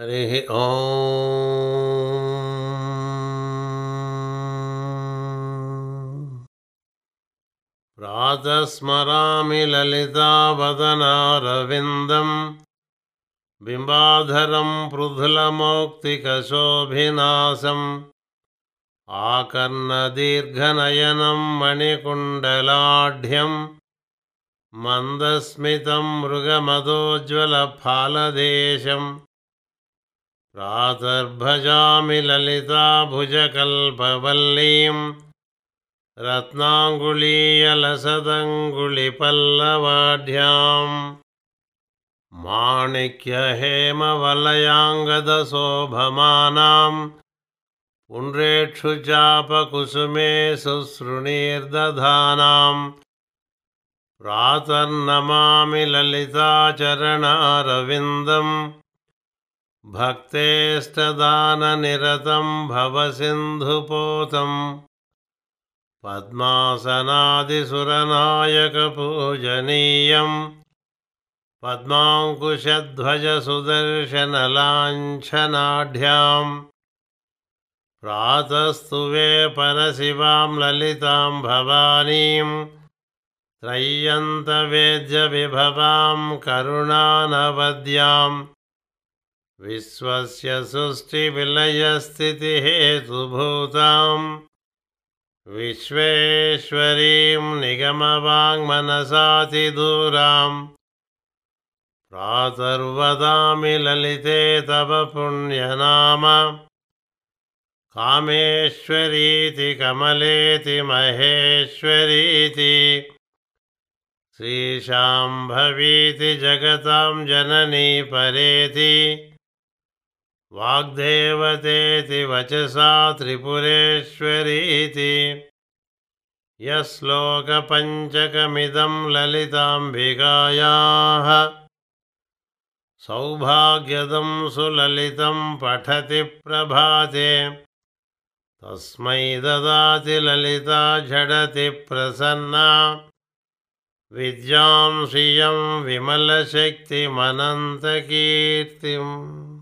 हरिः ॐ प्रातः स्मरामि ललितावदनारविन्दम् बिम्बाधरं पृथुलमौक्तिकशोभिनाशम् आकर्णदीर्घनयनं मणिकुण्डलाढ्यं मन्दस्मितं मृगमदोज्ज्वलफालदेशम् प्रातर्भजामि ललिताभुजकल्पवल्लीं रत्नाङ्गुलीयलसदङ्गुलिपल्लवाढ्याम् माणिक्यहेमवलयाङ्गदशोभमानां पुण्ड्रेक्षुचापकुसुमे शुश्रुणीर्दधानां प्रातर्नमामि ललिताचरणारविन्दम् भक्तेष्टदाननिरतं भवसिन्धुपोतं पद्मासनादिसुरनायकपूजनीयं। पद्माङ्कुशध्वजसुदर्शनलाञ्छनाढ्यां। प्रातस्तुवे परशिवां ललितां भवानीं। त्रय्यन्तवेद्यविभवां करुणानवद्याम् विश्वस्य सृष्टिविलयस्थितिहेतुभूतां विश्वेश्वरीं निगमवाङ्मनसातिदूरां प्रातर्वदामि ललिते तव पुण्यनाम। कामेश्वरीति कमलेति महेश्वरीति। श्रीशाम्भवीति जगतां जननी परेति। वाग्देवतेति वचसा त्रिपुरेश्वरीति। यश्लोकपञ्चकमिदं ललिताम्बिकायाः। सौभाग्यदं सुललितं पठति प्रभाते। तस्मै ददाति ललिता झडति प्रसन्ना। विद्यां श्रियं विमलशक्तिमनन्तकीर्तिम्